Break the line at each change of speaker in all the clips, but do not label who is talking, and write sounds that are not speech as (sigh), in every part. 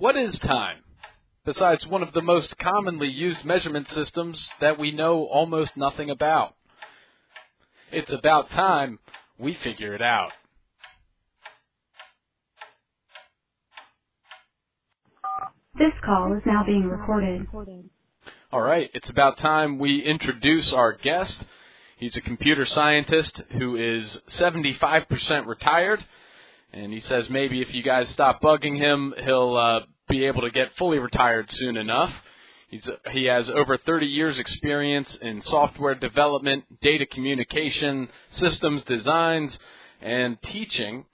What is time? Besides one of the most commonly used measurement systems that we know almost nothing about. It's about time we figure it out.
This call is now being recorded.
All right, it's about time we introduce our guest. He's a computer scientist who is 75% retired, and he says maybe if you guys stop bugging him, he'll uh, be able to get fully retired soon enough. He's, he has over 30 years experience in software development, data communication, systems designs, and teaching.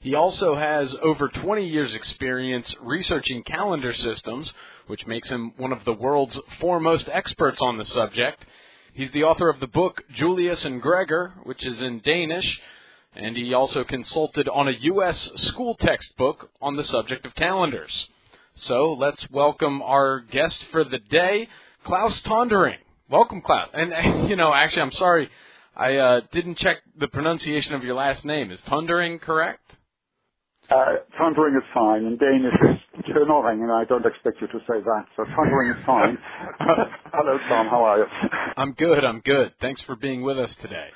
He also has over 20 years experience researching calendar systems, which makes him one of the world's foremost experts on the subject. He's the author of the book Julius and Gregor, which is in Danish, and he also consulted on a U.S. school textbook on the subject of calendars. So let's welcome our guest for the day, Klaus Tondering. Welcome, Klaus. And, (laughs) you know, actually, I'm sorry, I uh, didn't check the pronunciation of your last name. Is Tondering correct?
Uh, Tondering is fine. In Danish, it's Tønnering, and I don't expect you to say that. So Tondering is fine. (laughs) Hello, Tom. How are you?
I'm good. I'm good. Thanks for being with us today.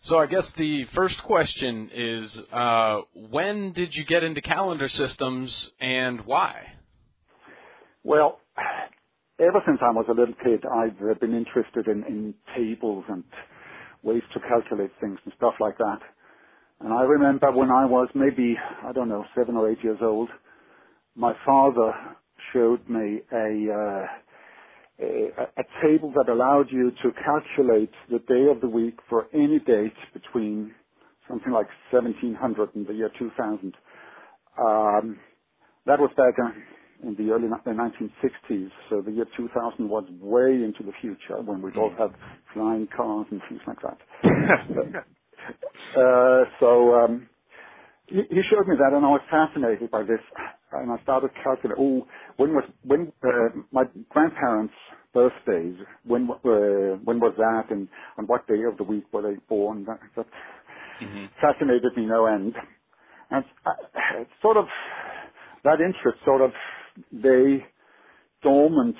So I guess the first question is, uh, when did you get into calendar systems and why?
Well, ever since I was a little kid, I've uh, been interested in, in tables and ways to calculate things and stuff like that. And I remember when I was maybe, I don't know, seven or eight years old, my father showed me a, uh, a, a table that allowed you to calculate the day of the week for any date between something like 1700 and the year 2000. Um, that was back in the early 1960s, so the year 2000 was way into the future when we'd all have flying cars and things like that. (laughs) uh, so um, he, he showed me that, and I was fascinated by this, and I started calculating. Oh, when was when uh, my grandparents' birthdays? When uh, when was that, and on what day of the week were they born? That, that mm-hmm. fascinated me no end, and uh, sort of that interest sort of lay dormant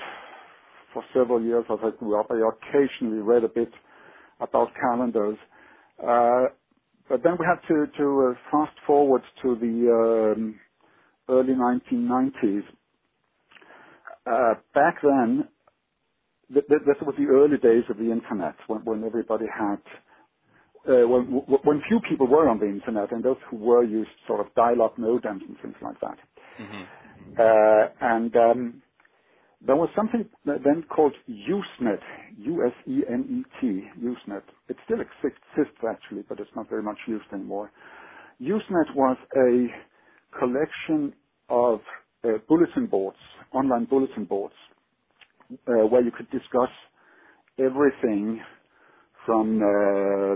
for several years as I grew up. I occasionally read a bit about calendars. Uh, but then we had to, to uh, fast forward to the um, early 1990s. Uh, back then, th- th- this was the early days of the internet when, when everybody had, uh, when, when few people were on the internet and those who were used sort of dial-up modems and things like that. Mm-hmm. Uh, and um, there was something then called Usenet, U-S-E-N-E-T, Usenet. It still exists actually, but it's not very much used anymore. Usenet was a collection of uh, bulletin boards, online bulletin boards, uh, where you could discuss everything from uh,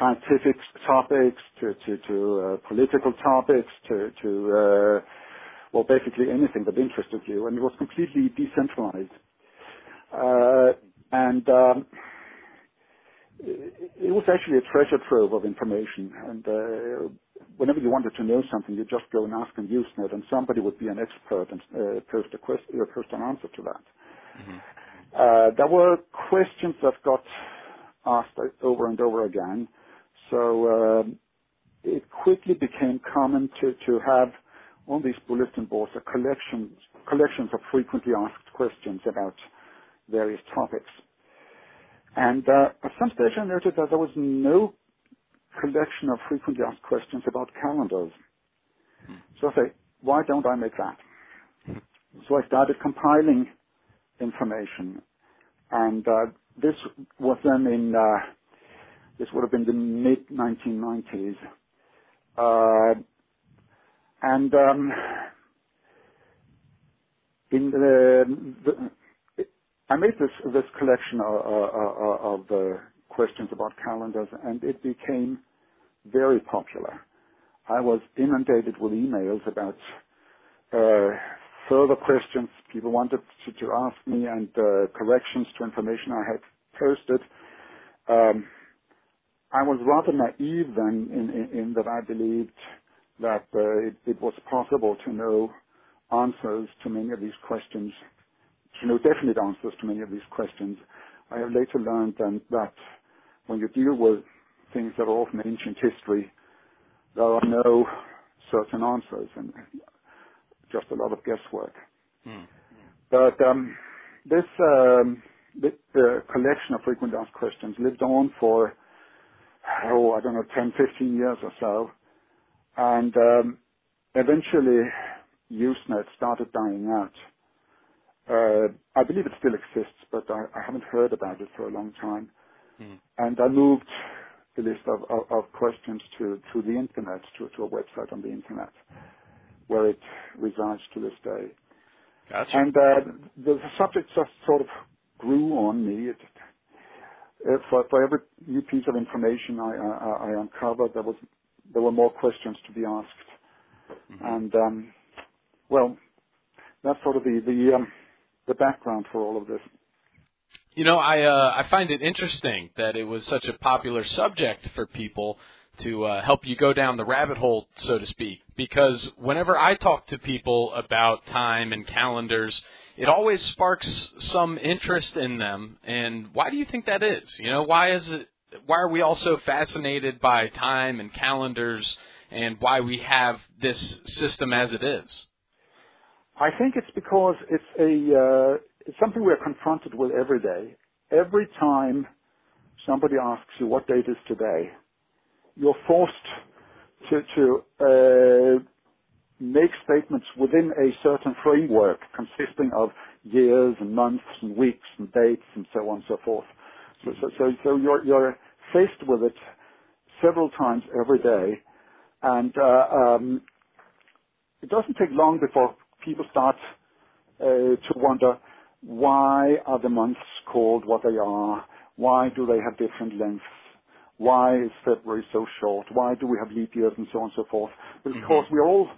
scientific topics to, to, to uh, political topics to, to uh, well, basically anything that interested you, and it was completely decentralized. Uh, and um, it, was actually a treasure trove of information. And uh, whenever you wanted to know something, you just go and ask on Usenet, and somebody would be an expert and uh, post a question, uh, post an answer to that. Mm-hmm. Uh, there were questions that got asked over and over again, so um, it quickly became common to to have on these bulletin boards a collection collections of frequently asked questions about various topics. And uh, at some stage I noted that there was no collection of frequently asked questions about calendars. Hmm. So I say, why don't I make that? So I started compiling information. And uh, this was then in, uh, this would have been the mid 1990s. Uh, and um, in the, the, I made this this collection of, of, of uh, questions about calendars, and it became very popular. I was inundated with emails about uh, further questions people wanted to, ask me and uh, corrections to information I had posted. Um, I was rather naive then in, that I believed that uh, it, was possible to know answers to many of these questions, you know, definite answers to many of these questions. I have later learned then that when you deal with things that are often ancient history, there are no certain answers and just a lot of guesswork.
Hmm.
But um, this, um, this uh, collection of frequently asked questions lived on for, oh, I don't know, 10, 15 years or so. And um, eventually, Usenet started dying out. Uh, I believe it still exists, but I, I haven't heard about it for a long time.
Hmm.
And I moved the list of, of, of questions to, to the internet, to, to a website on the internet, where it resides to this day.
Gotcha.
And uh, the, the subject just sort of grew on me. It, uh, for, for every new piece of information I, I, I uncovered, there was there were more questions to be asked,
Mhm.
and um, well, that's sort of the the um, the background for all of this.
You know, I uh, I find it interesting that it was such a popular subject for people to uh, help you go down the rabbit hole, so to speak. Because whenever I talk to people about time and calendars, it always sparks some interest in them. And why do you think that is? You know, why is it? Why are we all so fascinated by time and calendars, and why we have this system as it is?
I think it's because it's a uh, it's something we're confronted with every day. Every time somebody asks you what date is today, you're forced to to uh, make statements within a certain framework consisting of years and months and weeks and dates and so on and so forth. So so so, so you're you're faced with it several times every day, and uh, um, it doesn't take long before people start uh, to wonder why are the months called what they are? Why do they have different lengths? Why is February so short? Why do we have leap years and so on and so forth? But of
Mhm.
course, we're all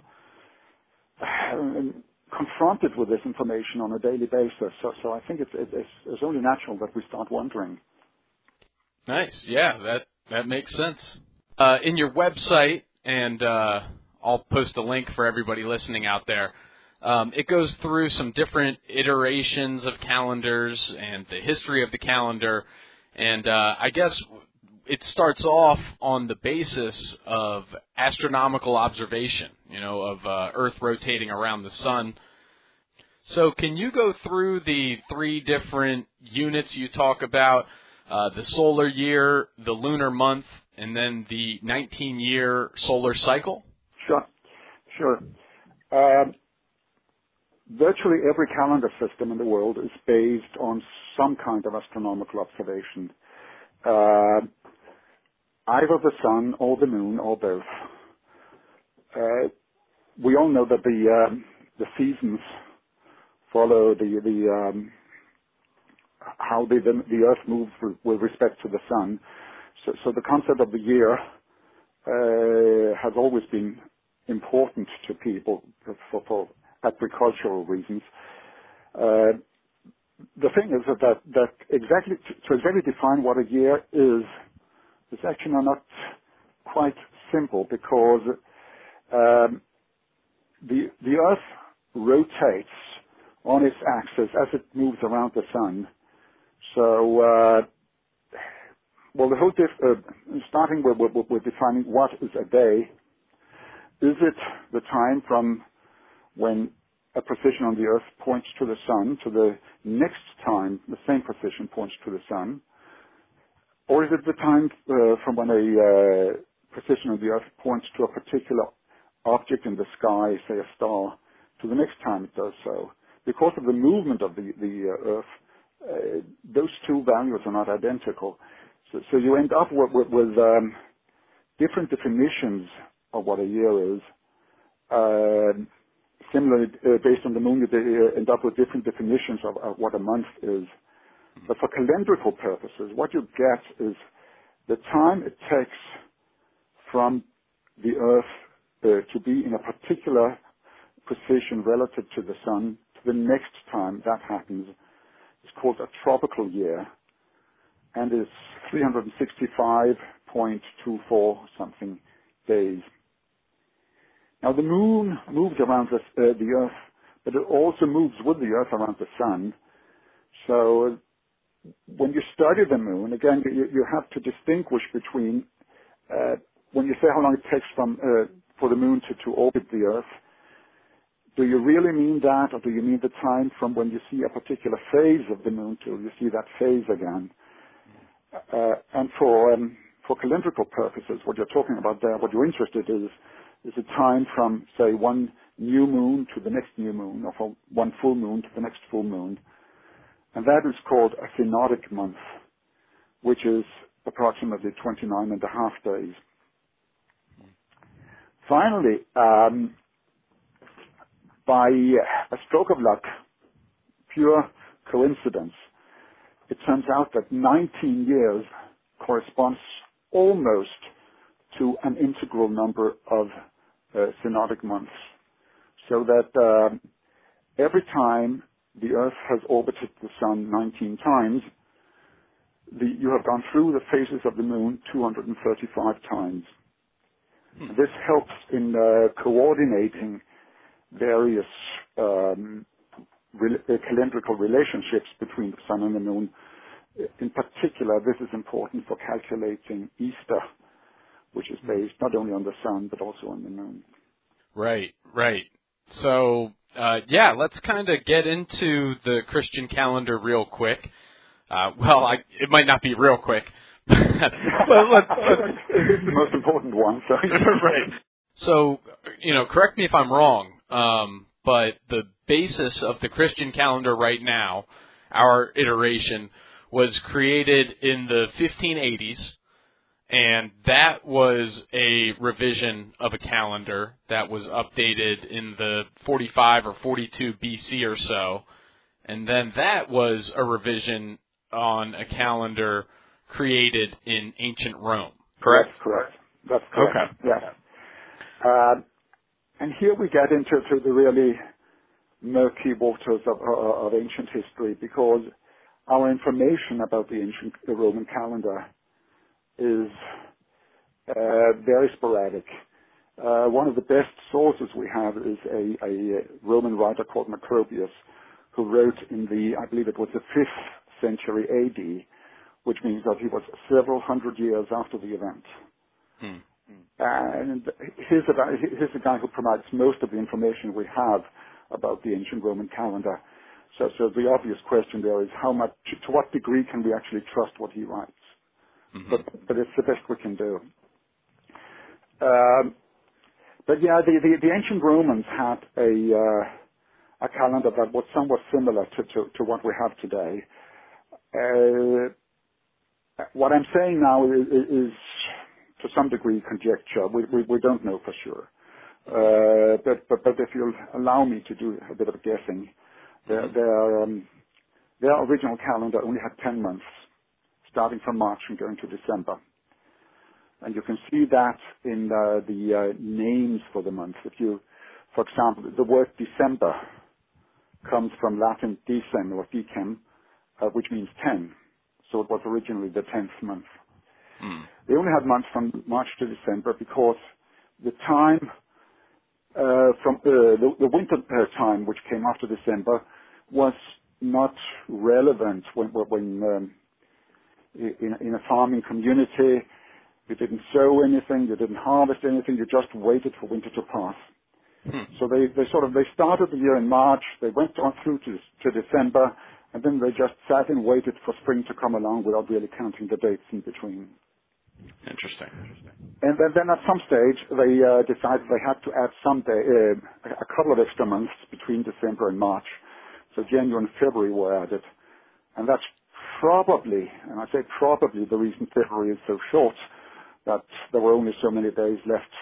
um, confronted with this information on a daily basis. So, so I think it's, it's, it's only natural that we start wondering.
Nice. Yeah, that that makes sense. Uh, in your website, and uh, I'll post a link for everybody listening out there. Um, it goes through some different iterations of calendars and the history of the calendar, and uh, I guess it starts off on the basis of astronomical observation. You know, of uh, Earth rotating around the sun. So, can you go through the three different units you talk about? uh, the solar year, the lunar month, and then the 19 year solar cycle?
Sure, sure. Um, virtually every calendar system in the world is based on some kind of astronomical observation, uh, either the sun or the moon or both. Uh, we all know that the um, the seasons follow the the um, how the, the, the Earth moves with, with respect to the Sun. So, so the concept of the year uh, has always been important to people for, for agricultural reasons. Uh, the thing is that, that, that exactly to, exactly define what a year is is actually not quite simple because um, the the Earth rotates on its axis as it moves around the Sun. So, uh, well, the whole dif- uh, starting with, with, with defining what is a day. Is it the time from when a position on the Earth points to the Sun to the next time the same position points to the Sun? Or is it the time uh, from when a uh, position on the Earth points to a particular object in the sky, say a star, to the next time it does so? Because of the movement of the, the uh, Earth, uh, those two values are not identical. So, so you end up with, with, with um, different definitions of what a year is. Similarly, uh, based on the moon, you uh, end up with different definitions of, of what a month is. But for calendrical purposes, what you get is the time it takes from the Earth uh, to be in a particular position relative to the Sun to the next time that happens is called a tropical year and is 365.24 something days. Now the moon moves around the, uh, the Earth but it also moves with the Earth around the Sun. So when you study the Moon, again, you, you have to distinguish between uh, when you say how long it takes from uh, for the Moon to, to orbit the Earth. Do you really mean that, or do you mean the time from when you see a particular phase of the Moon till you see that phase again? Uh, and for um, for calendrical purposes, what you're talking about there, what you're interested is is a time from say one new moon to the next new moon, or from one full moon to the next full moon, and that is called a synodic month, which is approximately 29 and a half days. Finally, um, by a stroke of luck, pure coincidence, it turns out that 19 years corresponds almost to an integral number of synodic months. So that uh, every time the Earth has orbited the Sun 19 times, the, you have gone through the phases of the Moon 235 times. Hmm. This helps in uh, coordinating various um, re- uh, calendrical relationships between the Sun and the Moon. In particular, this is important for calculating Easter, which is based not only on the Sun but also on the Moon.
Right, right. So, uh, yeah, let's kind of get into the Christian calendar real quick. Uh, well, I, it might not be real quick. (laughs) but let's, (laughs)
it's the most important one. So. (laughs)
right. So, you know, correct me if I'm wrong, um, but the basis of the Christian calendar right now, our iteration, was created in the 1580s and that was a revision of a calendar that was updated in the 45 or 42 BC or so. And then that was a revision on a calendar created in ancient Rome.
Correct? Correct. That's correct. Okay. Yes. Uh, and here we get into the really murky waters of, uh, of ancient history because our information about the ancient the Roman calendar is uh, very sporadic. Uh, one of the best sources we have is a, a, Roman writer called Macrobius, who wrote in the, I believe it was the 5th century AD, which means that he was several hundred years after the event. Hmm. And here's a, here's a guy who provides most of the information we have about the ancient Roman calendar. So, so the obvious question there is how much, to what degree can we actually trust what he writes? Mm-hmm. But, but it's the best we can do. Um, but yeah, the, the, the, ancient Romans had a, uh, a calendar that was somewhat similar to, to, to what we have today. Uh, what I'm saying now is, is, to some degree conjecture. We, we, we don't know for sure. Uh, but, but, but if you'll allow me to do a bit of guessing, their, mm-hmm. their, um, their original calendar only had 10 months starting from March and going to December. And you can see that in uh, the uh, names for the months. If you, for example, the word December comes from Latin decem or decem, uh, which means 10. So it was originally the 10th month. Mm. They only had months from March to December because the time uh, from uh, the, the, winter uh, time, which came after December, was not relevant when, when um, in, in a farming community. You didn't sow anything, you didn't harvest anything, you just waited for winter to pass. Hmm. So they, they sort of, they started the year in March, they went on through to, to December, and then they just sat and waited for spring to come along without really counting the dates in between.
Interesting.
And then, then at some stage, they uh, decided they had to add some day, uh, a couple of extra months between December and March. So January and February were added. And that's probably, and I say probably, the reason February is so short, that there were only so many days left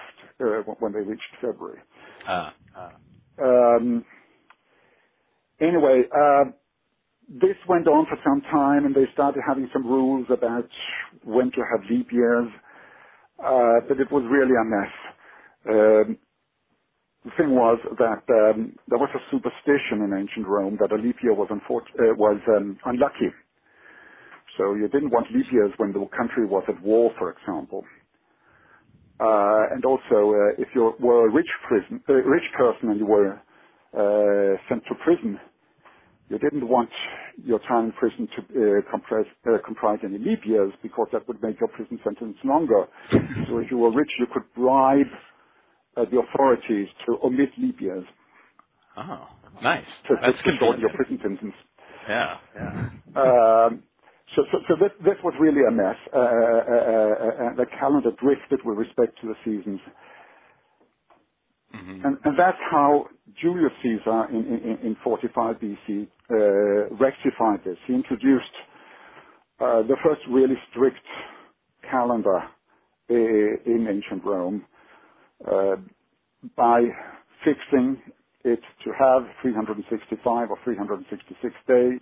uh, when they reached February. Uh, uh. Um, anyway, uh, this went on for some time, and they started having some rules about when to have leap years, uh, but it was really a mess. Um, the thing was that um, there was a superstition in ancient Rome that a leap year was, unfor- uh, was um, unlucky. So you didn't want leap years when the country was at war, for example. Uh, and also, uh, if you were a rich, prison, uh, rich person and you were uh, sent to prison, you didn't want your time in prison to uh, compress, uh, comprise any leap years because that would make your prison sentence longer. so if you were rich, you could bribe uh, the authorities to omit leap years
Oh, nice.
to,
That's
to shorten your prison sentence.
Yeah, yeah.
Um, so, so, so this, this was really a mess. Uh, uh, uh, uh, the calendar drifted with respect to the seasons.
hmm
And, and that's how Julius Caesar in, in, in 45 BC uh, rectified this. He introduced uh, the first really strict calendar in ancient Rome uh, by fixing it to have 365 or 366 days,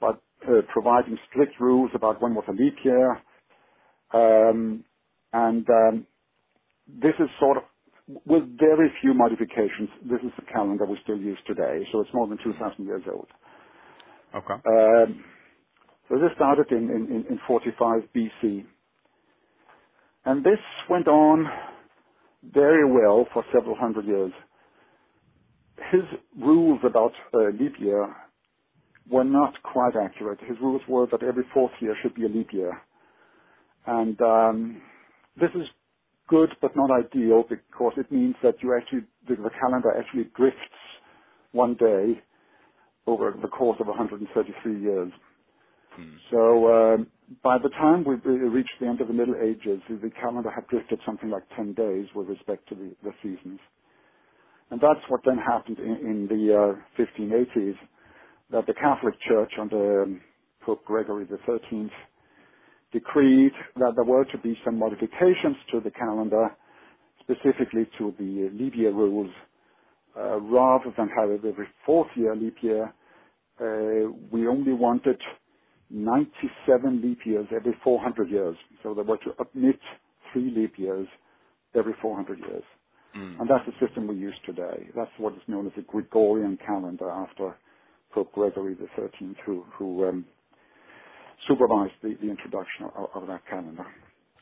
but uh, providing strict rules about when was a leap year. Um, and um, this is sort of with very few modifications, this is the calendar we still use today, so it's more than 2,000 years old.
Okay.
Um, so this started in, in, in 45 BC. And this went on very well for several hundred years. His rules about uh, leap year were not quite accurate. His rules were that every fourth year should be a leap year. And um, this is good but not ideal because it means that you actually, the, the calendar actually drifts one day over the course of 133 years.
Hmm.
So um, by the time we reached the end of the Middle Ages, the calendar had drifted something like 10 days with respect to the, the seasons. And that's what then happened in, in the uh, 1580s, that the Catholic Church under um, Pope Gregory XIII decreed that there were to be some modifications to the calendar, specifically to the leap year rules, uh, rather than have it every fourth year leap year. Uh, we only wanted 97 leap years every 400 years. So they were to admit three leap years every 400 years.
Mm.
And that's the system we use today. That's what is known as the Gregorian calendar after Pope Gregory XIII, who, who um, supervised the, the introduction of, of that calendar.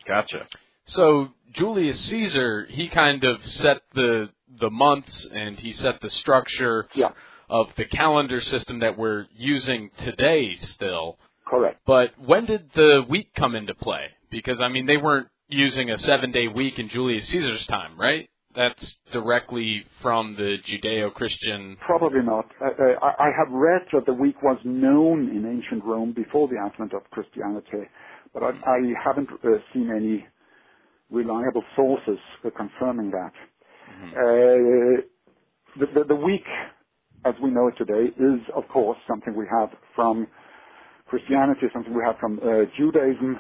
Gotcha. So Julius Caesar, he kind of set the the months and he set the structure
Yeah,
of the calendar system that we're using today still.
correct.
But when did the week come into play? Because I mean they weren't using a 7-day week in Julius Caesar's time, right? That's directly from the Judeo-Christian
Probably not. Uh, I, I have read that the week was known in ancient Rome before the advent of Christianity, but I, I haven't uh, seen any reliable sources uh, confirming that. Uh, the, the, the week, as we know it today, is of course something we have from Christianity, something we have from uh, Judaism.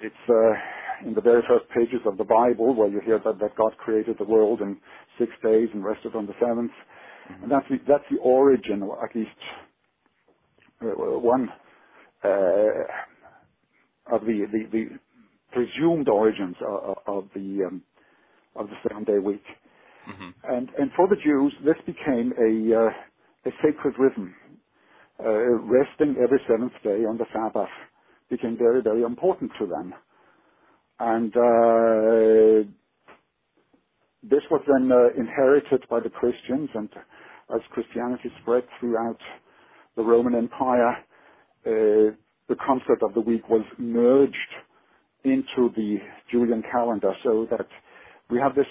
It's uh, in the very first pages of the Bible where you hear that, that God created the world in six days and rested on the seventh. And that's the, that's the origin, or at least uh, one uh, of the, the, the presumed origins of, of the um, of the seven-day week.
Mhm.
And and for the Jews, this became a uh, a sacred rhythm. Uh, resting every seventh day on the Sabbath became very very important to them, and uh, this was then uh, inherited by the Christians. And as Christianity spread throughout the Roman Empire, uh, the concept of the week was merged into the Julian calendar, so that we have this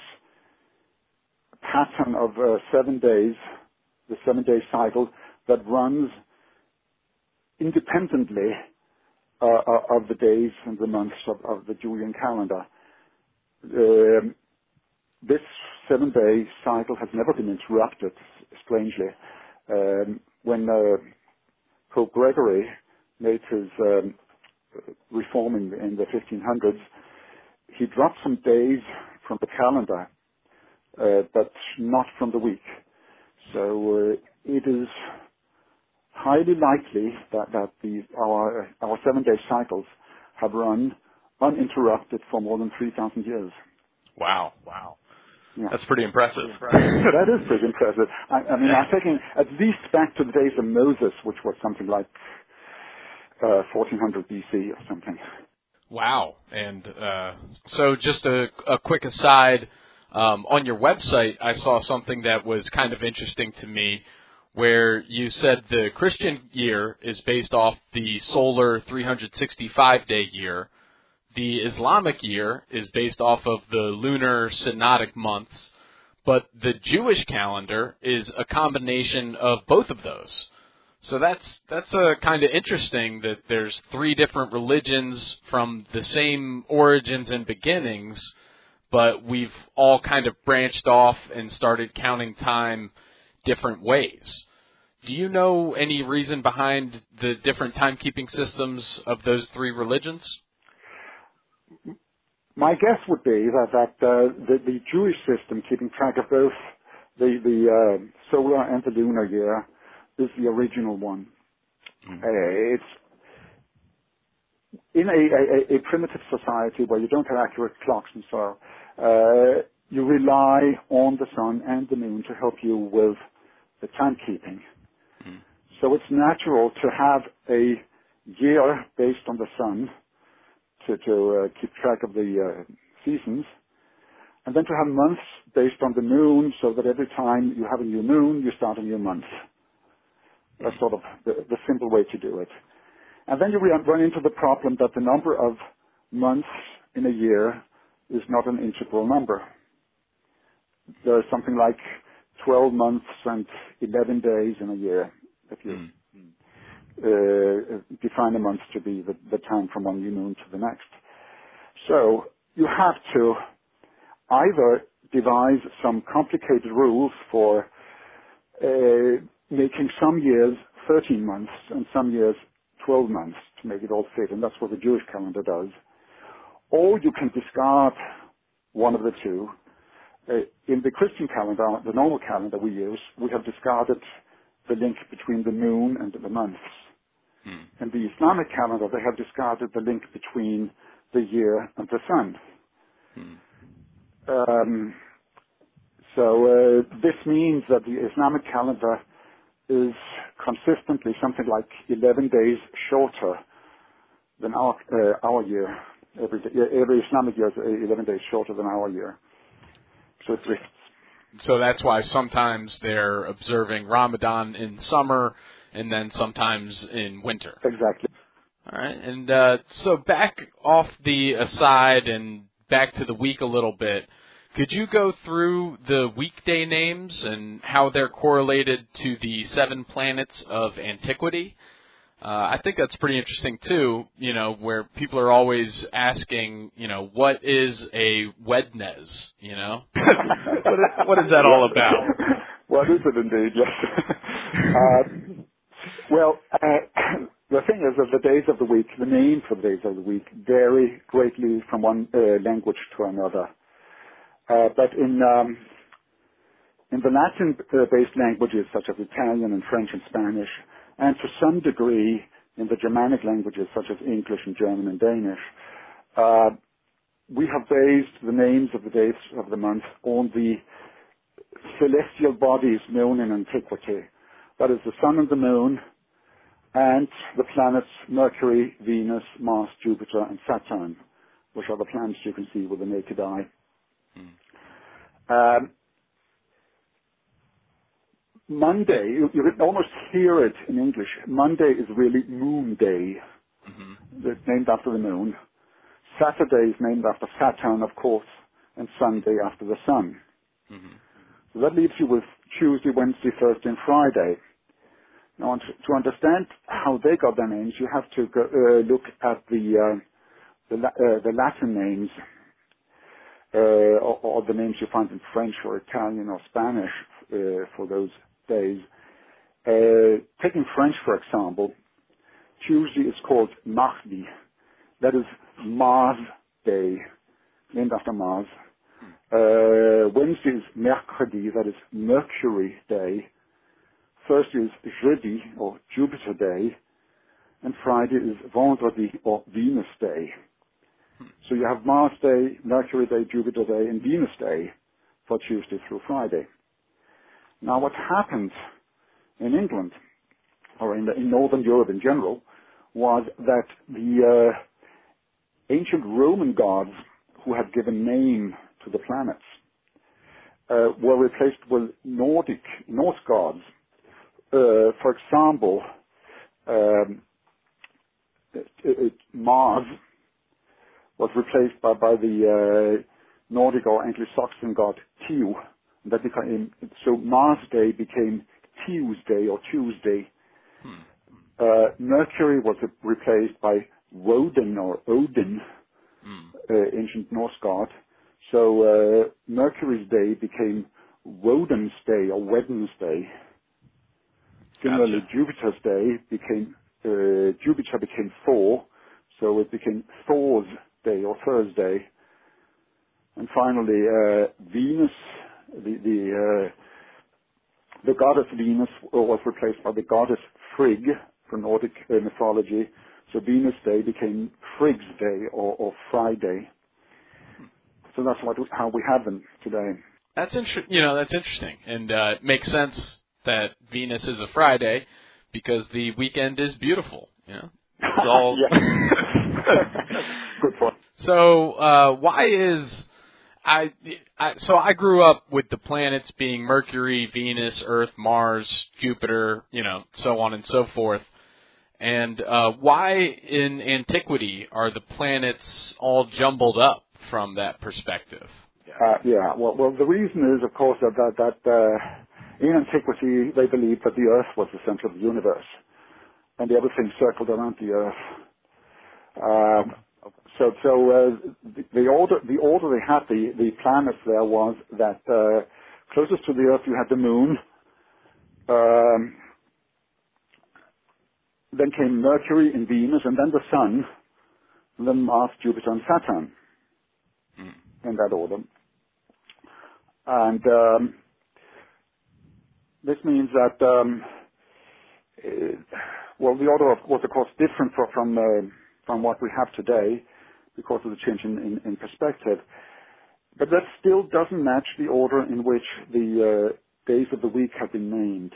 pattern of uh, seven days, the seven-day cycle that runs independently uh, uh, of the days and the months of, of the Julian calendar. Um, this seven-day cycle has never been interrupted, strangely. Um, when uh, Pope Gregory made his um, reform in, in the 1500s, he dropped some days from the calendar, uh, but not from the week. So uh, it is highly likely that, that the, our, our seven-day cycles have run uninterrupted for more than 3,000 years.
Wow. Wow.
Yeah.
That's pretty impressive.
that is pretty impressive. I, I mean, I'm thinking at least back to the days of Moses, which was something like uh, 1400 BC or something.
Wow. And uh, so, just a, a quick aside Um, on your website, I saw something that was kind of interesting to me, where you said the Christian year is based off the solar 365 day year. The Islamic year is based off of the lunar synodic months, but the Jewish calendar is a combination of both of those. So that's that's uh, a kind of interesting that there's three different religions from the same origins and beginnings, but we've all kind of branched off and started counting time different ways. Do you know any reason behind the different timekeeping systems of those three religions?
My guess would be that, that uh, the, the Jewish system, keeping track of both the, the uh, solar and the lunar year, is the original one. Mm. Uh, it's in a, a, a, primitive society where you don't have accurate clocks and so, uh, you rely on the sun and the moon to help you with the timekeeping. Mm. So it's natural to have a year based on the sun to, to uh, keep track of the uh, seasons, and then to have months based on the moon so that every time you have a new moon, you start a new month. That's sort of the, the simple way to do it. And then you run into the problem that the number of months in a year is not an integral number. There's something like 12 months and 11 days in a year if you mm. uh, define a month to be the, the time from one new moon to the next. So you have to either devise some complicated rules for uh, making some years 13 months and some years 12 months to make it all fit, and that's what the Jewish calendar does. Or you can discard one of the two. Uh, in the Christian calendar, the normal calendar we use, we have discarded the link between the moon and the months. Hmm. In the Islamic calendar, they have discarded the link between the year and the sun. Hmm. Um, so uh, this means that the Islamic calendar is consistently something like 11 days shorter than our uh, our year. Every every Islamic year is 11 days shorter than our year. So.
So that's why sometimes they're observing Ramadan in summer and then sometimes in winter.
Exactly.
All right. And uh, so back off the aside and back to the week a little bit. Could you go through the weekday names and how they're correlated to the seven planets of antiquity? Uh, I think that's pretty interesting too. You know, where people are always asking, you know, what is a Wednes? You know, (laughs)
what, is, what is that all about?
what is it indeed? Yes. uh, (laughs) well, uh, the thing is that the days of the week, the names for the days of the week, vary greatly from one uh, language to another. Uh, but in um, in the Latin-based languages such as Italian and French and Spanish, and to some degree in the Germanic languages such as English and German and Danish, uh, we have based the names of the days of the month on the celestial bodies known in antiquity. That is the sun and the moon, and the planets Mercury, Venus, Mars, Jupiter, and Saturn, which are the planets you can see with the naked eye. Um, Monday, you, you, can almost hear it in English. Monday is really Moon Day. Mm-hmm. It's named after the moon. Saturday is named after Saturn, of course, and Sunday after the sun. Mm-hmm. So that leaves you with Tuesday, Wednesday, Thursday, and Friday. Now, to understand how they got their names, you have to go, uh, look at the uh, the, uh, the Latin names uh, or, or, the names you find in French or Italian or Spanish uh, for those days. Uh, taking French, for example, Tuesday is called Mardi. That is Mars Day, named after Mars. Uh, Wednesday is Mercredi, that is Mercury Day. Thursday is Jeudi, or Jupiter Day. And Friday is Vendredi, or Venus Day. So you have Mars Day, Mercury Day, Jupiter Day, and Venus Day for Tuesday through Friday. Now what happened in England, or in, the, in Northern Europe in general, was that the uh, ancient Roman gods who had given name to the planets uh, were replaced with Nordic, Norse gods. Uh, for example, um, it, it, Mars was replaced by, by the uh, Nordic or Anglo-Saxon god Tiw. That became, so Mars Day became Tuesday or Tuesday.
Hmm.
Uh, Mercury was replaced by Woden or Odin,
Hmm.
uh, ancient Norse god. So uh, Mercury's day became Woden's day or Wednesday. Similarly,
Gotcha.
Jupiter's day became uh, Jupiter became Thor, so it became Thor's day or Thursday. And finally, uh, Venus, the the, uh, the goddess Venus was replaced by the goddess Frigg from Nordic uh, mythology. So Venus Day became Frigg's Day or, or Friday. So that's what how we have them today.
That's inter- You know, that's interesting, and uh, it makes sense that Venus is a Friday because the weekend is beautiful. You know. All- (laughs) (laughs)
Good point.
So uh, why is I, I so I grew up with the planets being Mercury, Venus, Earth, Mars, Jupiter, you know, so on and so forth. And uh, why in antiquity are the planets all jumbled up from that perspective?
Uh, yeah. Well, well, the reason is, of course, that that, that uh, in antiquity they believed that the Earth was the center of the universe, and everything circled around the Earth. Um, so, so uh, the, the order the order they had the the planets there was that uh, closest to the Earth you had the Moon. Um, then came Mercury and Venus, and then the Sun, and then Mars, Jupiter, and Saturn
Hmm.
in that order. And um, this means that, um, eh, well, the order of, was of course different fro- from uh, from what we have today because of the change in, perspective. But that still doesn't match the order in which the uh, days of the week have been named.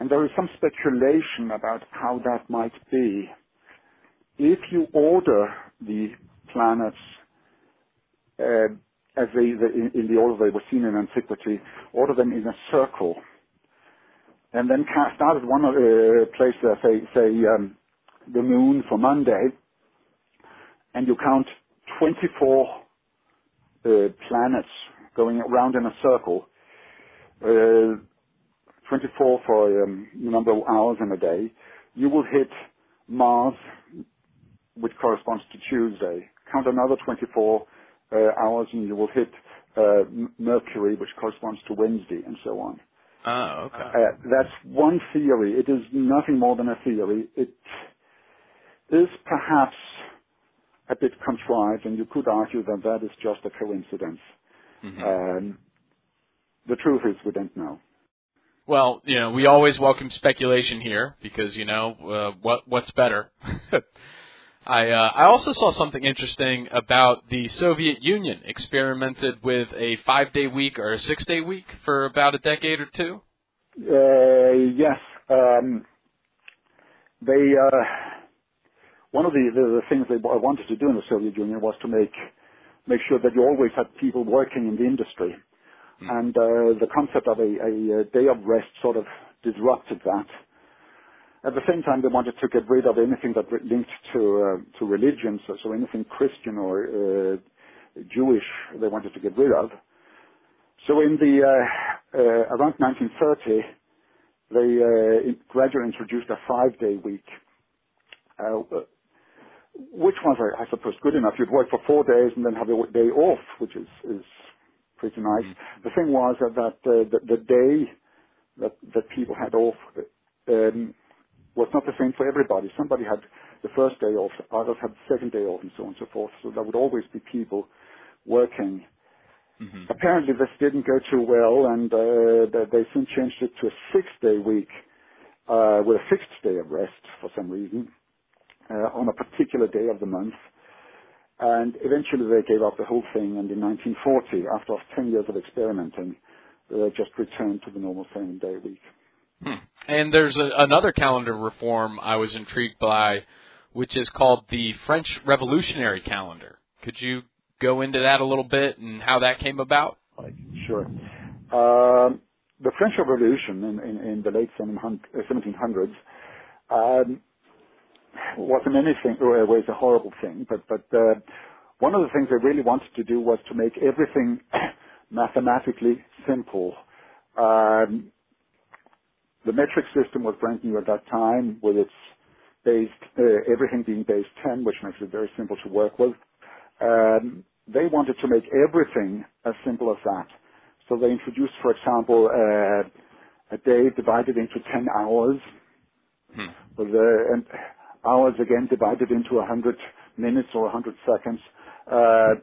And there is some speculation about how that might be. If you order the planets uh, as they, the, in, the order they were seen in antiquity, order them in a circle, and then start at one uh, place, say, say um, the moon for Monday, and you count 24 uh, planets going around in a circle, uh, 24 for um, the number of hours in a day, you will hit Mars, which corresponds to Tuesday. Count another 24 uh, hours and you will hit uh, Mercury, which corresponds to Wednesday, and so on.
Oh, okay.
Uh, that's one theory. It is nothing more than a theory. It is perhaps a bit contrived, and you could argue that that is just a coincidence.
Mhm.
Um, the truth is, we don't know.
Well, you know, we always welcome speculation here because you know uh, what what's better. (laughs) I uh, I also saw something interesting about the Soviet Union experimented with a five day week or a six day week for about a decade or two.
Uh, yes, um, they. One of the, the, the things they wa- wanted to do in the Soviet Union was to make make sure that you always had people working in the industry,
Hmm.
and uh, the concept of a, a, day of rest sort of disrupted that. At the same time, they wanted to get rid of anything that linked to uh, to religion, so, so anything Christian or uh, Jewish, they wanted to get rid of. So in the uh, uh, around 1930, they uh, gradually introduced a five-day week, uh, which was, I I suppose, good enough. You'd work for four days and then have a day off, which is, is pretty nice. The thing was that, that uh, the, the day that, that people had off um, was not the same for everybody. Somebody had the first day off, others had the second day off, and so on and so forth. So there would always be people working.
Mm-hmm.
Apparently, this didn't go too well, and uh, they, they soon changed it to a six-day week uh, with a fixed day of rest for some reason on a particular day of the month. And eventually, they gave up the whole thing. And in 1940, after 10 years of experimenting, they just returned to the normal seven-day week.
Hmm. And there's a, another calendar reform I was intrigued by, which is called the French Revolutionary Calendar. Could you go into that a little bit and how that came about?
sure. Um, the French Revolution in, in, in the late 1700s um, was in many thing, ways a horrible thing, but but uh, one of the things they really wanted to do was to make everything (coughs) mathematically simple. Um, the metric system was brand new at that time, with its based uh, everything being base 10, which makes it very simple to work with. Um, they wanted to make everything as simple as that. So they introduced, for example, uh, a day divided into 10 hours, hmm. with, uh, and hours again divided into 100 minutes or 100 seconds. Uh,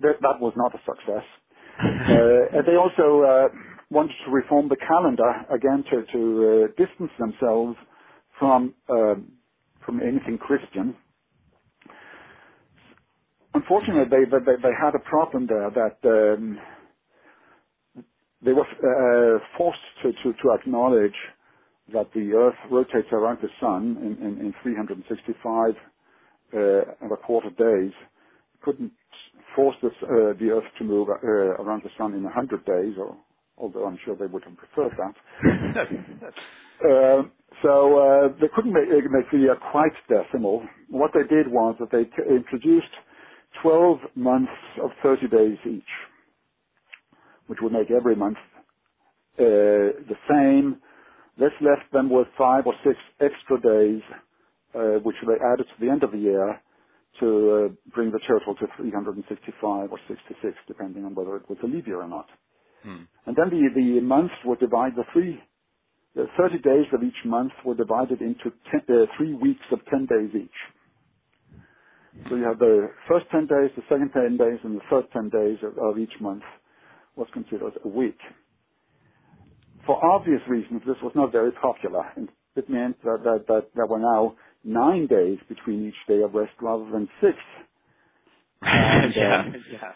that, that was not a success. uh, and they also uh, wanted to reform the calendar again to, to distance themselves from um, from anything Christian. Unfortunately, they, they, they had a problem there that um, they were uh, forced to, to, to, acknowledge that the Earth rotates around the Sun in, in, in 365 uh, and a quarter days. Couldn't force this, uh, the Earth to move uh, around the Sun in 100 days, or, although I'm sure they would have preferred that. Uh, (laughs) so uh, they couldn't make, make the year quite decimal. What they did was that they introduced 12 months of 30 days each which would make every month uh, the same. This left them with five or six extra days, uh, which they added to the end of the year to uh, bring the total to 365 or 66, depending on whether it was a leap year or not. Hmm. And then the, the months were divided, the three, the 30 days of each month were divided into ten, uh, three weeks of 10 days each. So you have the first 10 days, the second 10 days, and the third 10 days of, of each month was considered a week. For obvious reasons, this was not very popular. And it meant that, that, that there were now nine days between each day of rest rather than six. (laughs)
And, yeah, uh, yeah.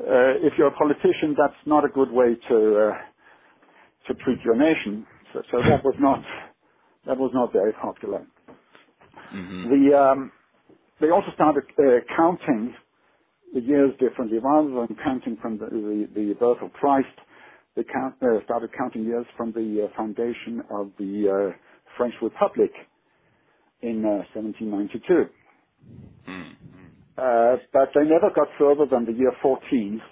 Uh, if you're a politician, that's not a good way to uh, to treat your nation. So, so that was not that was not very popular. Mm-hmm. The um, they also started uh, counting the years differently. Rather than counting from the, the, the birth of Christ, they count, uh, started counting years from the uh, foundation of the uh, French Republic in 1792. Uh, mm-hmm. Uh, but they never got further than the year 14,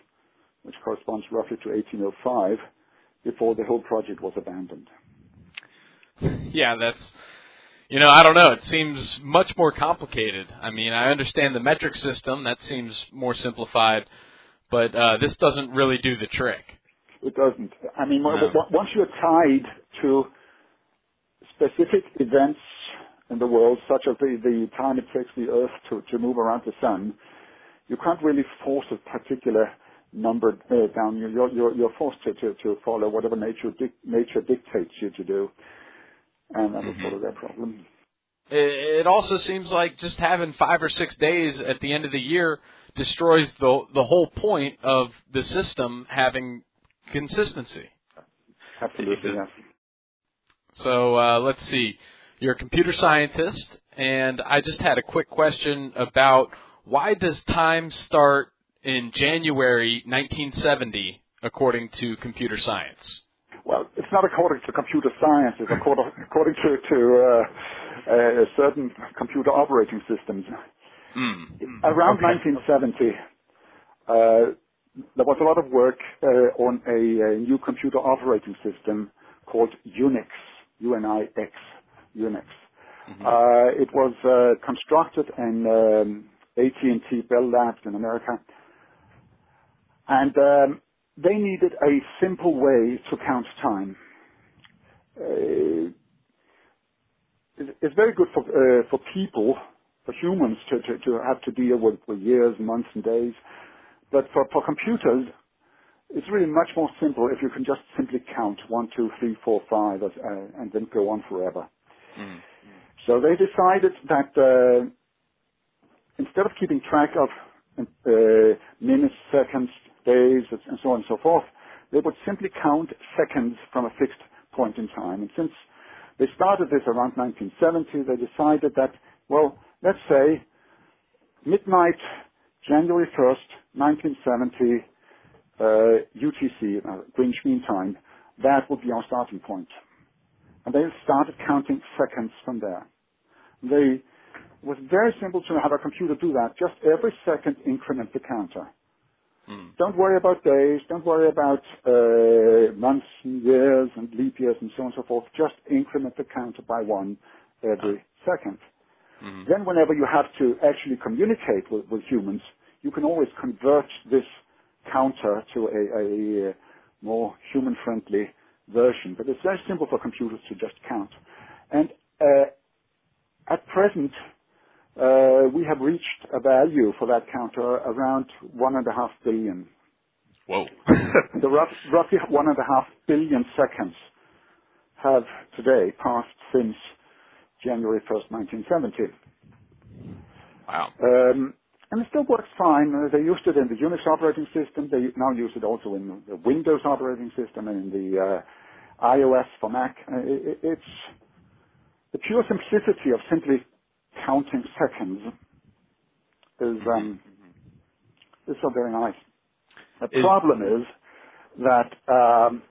which corresponds roughly to 1805, before the whole project was abandoned.
Yeah, that's you know, I don't know. It seems much more complicated. I mean, I understand the metric system. That seems more simplified. But uh, this doesn't really do the trick.
It doesn't. I mean, no. once you're tied to specific events in the world, such as the, the time it takes the Earth to, to move around the Sun, you can't really force a particular number uh, down. You're, you're, you're forced to, to, to follow whatever nature, nature dictates you to do and that was mm-hmm. sort of their problem.
It also seems like just having five or six days at the end of the year destroys the the whole point of the system having consistency.
Absolutely, yes.
So uh, let's see. You're a computer scientist, and I just had a quick question about why does time start in January 1970 according to computer science?
well, it's not according to computer science, it's according, according to, to uh, uh, certain computer operating systems. Mm. Around okay. 1970, uh, there was a lot of work uh, on a, a, new computer operating system called Unix, U-N-I-X, Unix. Mm-hmm. Uh, it was uh, constructed in um, AT&T Bell Labs in America. And um, they needed a simple way to count time. Uh, it's very good for uh, for people, for humans to, to, to have to deal with, with years, months, and days. But for, for computers, it's really much more simple if you can just simply count one, two, three, four, five, uh, and then go on forever. Mm. So they decided that uh, instead of keeping track of uh, minutes, seconds, days, and so on and so forth, they would simply count seconds from a fixed point in time. And since they started this around 1970, they decided that, well, let's say midnight, January 1st, 1970, uh, UTC, uh, Greenwich Mean Time, that would be our starting point. And they started counting seconds from there. They, it was very simple to have a computer do that. Just every second increment the counter.
Hmm.
Don't worry about days. Don't worry about uh, months and years and leap years and so on and so forth. Just increment the counter by one every second.
Mhm.
Then whenever you have to actually communicate with, with humans, you can always convert this counter to a, a, uh, more human-friendly version. But it's very simple for computers to just count. And uh, at present, uh, we have reached a value for that counter around one and a half billion.
Whoa. (laughs)
The rough, roughly one and a half billion seconds have today passed since January 1st, 1970.
wow.
Um, and it still works fine. Uh, they used it in the Unix operating system. They now use it also in the Windows operating system and in the uh, iOS for Mac. Uh, it, it's the pure simplicity of simply counting seconds is um, is so very nice. The
Is-
problem is that um,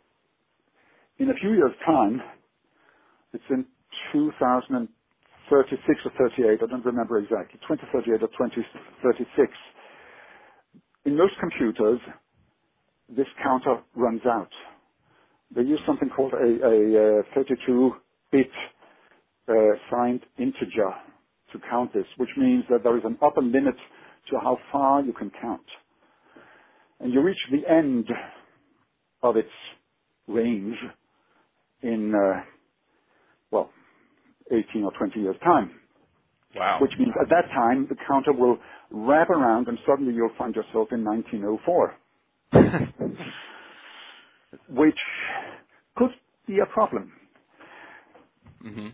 in a few years' time, it's in 2036 or 38, I don't remember exactly, 2038 or 2036. In most computers, this counter runs out. They use something called a, a, uh 32-bit uh, signed integer to count this, which means that there is an upper limit to how far you can count. And you reach the end of its range in, uh, 18 or 20 years' time.
Wow.
Which means at that time, the counter will wrap around and suddenly you'll find yourself in 1904, (laughs) which could be a problem.
hmm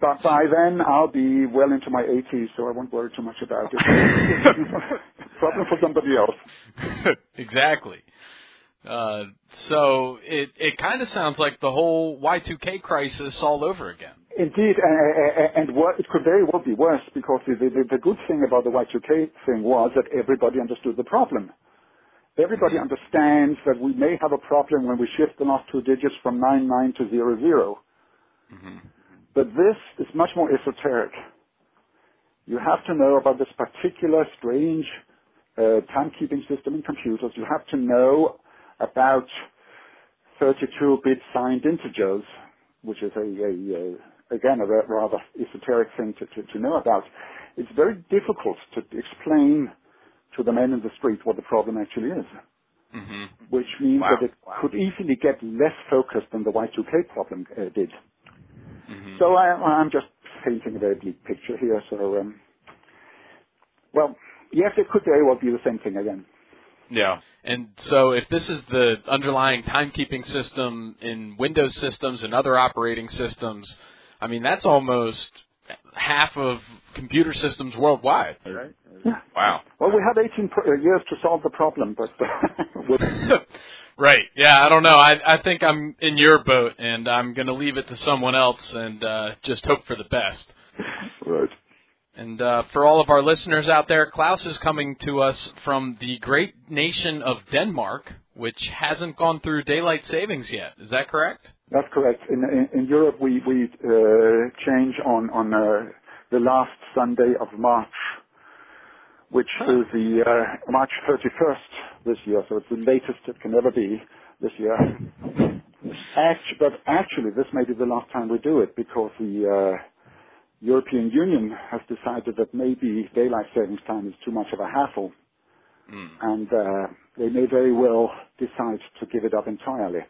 But by then, I'll be well into my 80s, so I won't worry too much about it. (laughs) problem for somebody else. (laughs)
exactly. Uh, so it it kind of sounds like the whole Y2K crisis all over again.
Indeed, and, and what, it could very well be worse because the, the, the good thing about the Y2K thing was that everybody understood the problem. Everybody understands that we may have a problem when we shift the last two digits from 99 to 00.
hmm
But this is much more esoteric. You have to know about this particular strange uh, timekeeping system in computers. You have to know about 32-bit signed integers, which is a, a, a again a rather esoteric thing to, to, to know about. It's very difficult to explain to the men in the street what the problem actually is,
hmm
which means
Wow.
that it could easily get less focused than the Y2K problem uh, did.
hmm
So I, I'm just painting a very bleak picture here. So, um, well, yes, it could very well be the same thing again.
Yeah. And so if this is the underlying timekeeping system in Windows systems and other operating systems, I mean, that's almost half of computer systems worldwide.
Right?
Yeah.
Wow.
Well, we have 18 pro- uh, years to solve the problem, but (laughs) with, (laughs)
right. Yeah, I don't know. I I think I'm in your boat and I'm going to leave it to someone else and uh just hope for the best.
right.
And uh, for all of our listeners out there, Klaus is coming to us from the great nation of Denmark, which hasn't gone through daylight savings yet. Is that correct?
That's correct. In, Europe, we, we uh, change on, on uh, the last Sunday of March, which is the uh, March 31st this year, so it's the latest it can ever be this year. But actually, this may be the last time we do it because the uh, European Union has decided that maybe daylight savings time is too much of a hassle,
Mm.
and uh, they may very well decide to give it up entirely.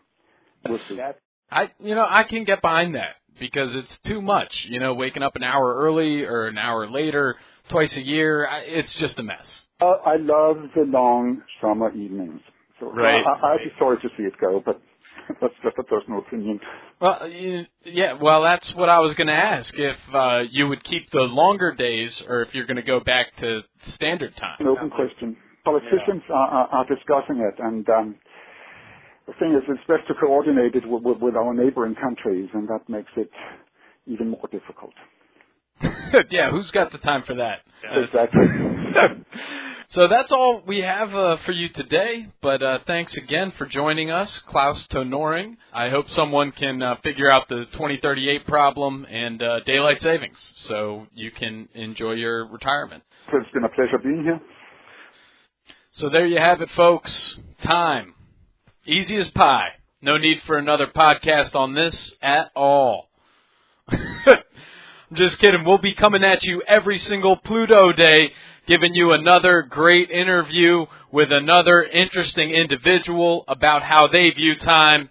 We'll see.
That,
I, you know, I can get behind that because it's too much. You know, waking up an hour early or an hour later, twice a year, I- it's just a mess.
Uh, I love the long summer evenings. So
Right.
I, I, I'd be sorry to see it go, but (laughs) that's just a personal opinion.
Well, you, yeah, well, that's what I was going to ask. If uh, you would keep the longer days, or if you're going to go back to standard time.
An open question. Politicians are, are, are discussing it, and um, the thing is, it's best to coordinate it with, with, with our neighboring countries, and that makes it even more difficult. (laughs)
yeah, who's got the time for that?
Exactly. (laughs)
So that's all we have uh, for you today. But uh, thanks again for joining us, Klaus Tøndering. I hope someone can uh, figure out the 2038 problem and uh, daylight savings so you can enjoy your retirement.
It's been a pleasure being here.
So there you have it, folks. Time. Easy as pie. No need for another podcast on this at all. I'm (laughs) just kidding. We'll be coming at you every single Pluto day, giving you another great interview with another interesting individual about how they view time.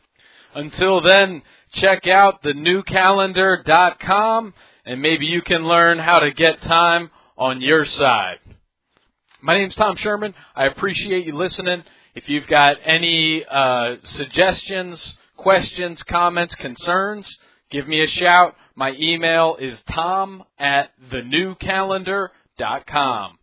Until then, check out thenewcalendar.com and maybe you can learn how to get time on your side. My name's Tom Sherman. I appreciate you listening. If you've got any uh, suggestions, questions, comments, concerns, give me a shout. My email is tom at thenewcalendar.com.